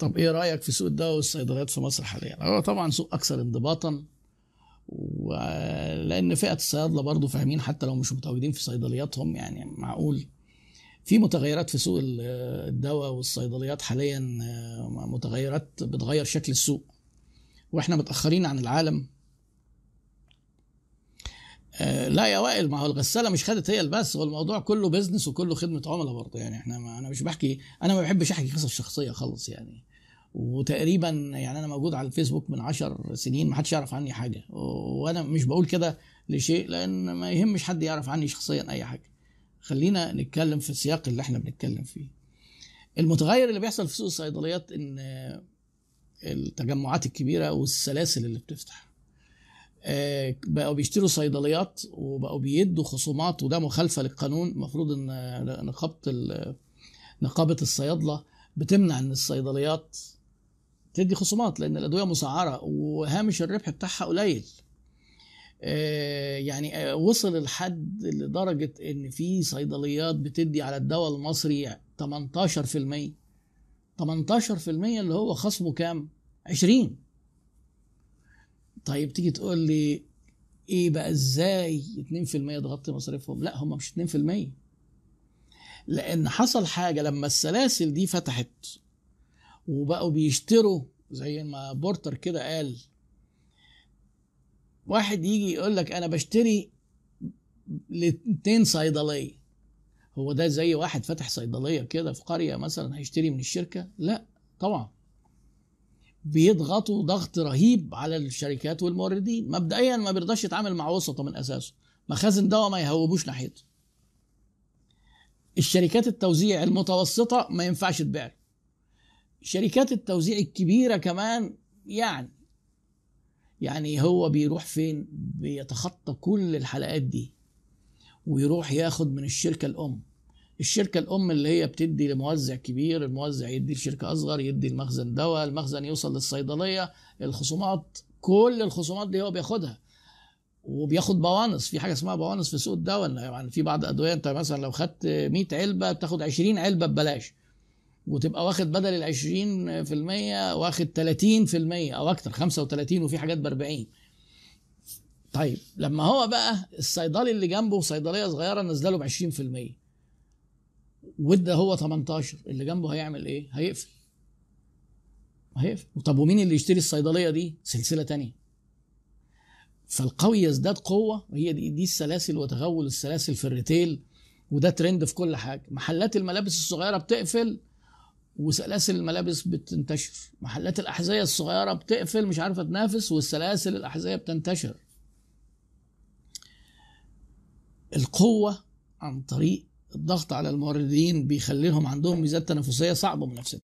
طب إيه رأيك في سوق الدواء والصيدليات في مصر حاليا؟ هو طبعا سوق أكثر انضباطا ولأن فئة الصيادلة برضه فاهمين حتى لو مش متواجدين في صيدلياتهم يعني معقول. في متغيرات في سوق الدواء والصيدليات حاليا متغيرات بتغير شكل السوق وإحنا متأخرين عن العالم. لا يا وائل ما هو الغسالة مش خدت هي البس هو الموضوع كله بيزنس وكله خدمة عملاء برضه يعني إحنا ما أنا مش بحكي أنا ما بحبش أحكي قصص شخصية خالص يعني. وتقريبا يعني أنا موجود على الفيسبوك من عشر سنين ما حدش يعرف عني حاجة. وأنا مش بقول كده لشيء لأن ما يهمش حد يعرف عني شخصيا أي حاجة. خلينا نتكلم في السياق اللي إحنا بنتكلم فيه. المتغير اللي بيحصل في سوق الصيدليات إن التجمعات الكبيرة والسلاسل اللي بتفتح. بقوا بيشتروا صيدليات وبقوا بيدوا خصومات وده مخالفة للقانون. المفروض إن نقابة نقابة الصيادلة بتمنع إن الصيدليات تدي خصومات لأن الأدوية مسعرة وهامش الربح بتاعها قليل. يعني وصل لحد لدرجة إن في صيدليات بتدي على الدواء المصري 18% 18% اللي هو خصمه كام؟ 20 طيب تيجي تقول لي إيه بقى؟ إزاي 2% تغطي مصاريفهم؟ لا هم مش 2% لأن حصل حاجة لما السلاسل دي فتحت وبقوا بيشتروا زي ما بورتر كده قال. واحد يجي يقول لك أنا بشتري لاتنين صيدلية. هو ده زي واحد فتح صيدلية كده في قرية مثلا هيشتري من الشركة؟ لا طبعا. بيضغطوا ضغط رهيب على الشركات والموردين. مبدئيا ما بيرضاش يتعامل مع وسطه من أساسه. مخازن دواء ما يهوبوش ناحيته. الشركات التوزيع المتوسطة ما ينفعش تبيع شركات التوزيع الكبيرة كمان يعني يعني هو بيروح فين؟ بيتخطى كل الحلقات دي ويروح ياخد من الشركة الأم. الشركة الأم اللي هي بتدي لموزع كبير الموزع يدي لشركة أصغر يدي المخزن دواء المخزن يوصل للصيدلية الخصومات كل الخصومات دي هو بياخدها. وبياخد بوانص في حاجة اسمها بوانص في سوق الدواء يعني في بعض الأدوية أنت مثلا لو خدت 100 علبة بتاخد 20 علبة ببلاش. وتبقى واخد بدل ال 20% واخد 30% أو أكتر 35 وفي حاجات ب 40 طيب لما هو بقى الصيدلي اللي جنبه صيدلية صغيرة نزله ب 20% وده هو 18 اللي جنبه هيعمل إيه؟ هيقفل. هيقفل. طب ومين اللي يشتري الصيدلية دي؟ سلسلة تانية. فالقوي يزداد قوة هي دي, دي السلاسل وتغول السلاسل في ال retail وده ترند في كل حاجة. محلات الملابس الصغيرة بتقفل وسلاسل الملابس بتنتشر. محلات الأحذية الصغيرة بتقفل مش عارفة تنافس والسلاسل الأحذية بتنتشر. القوة عن طريق الضغط على الموردين بيخلي لهم عندهم ميزات تنافسية صعبة منافستهم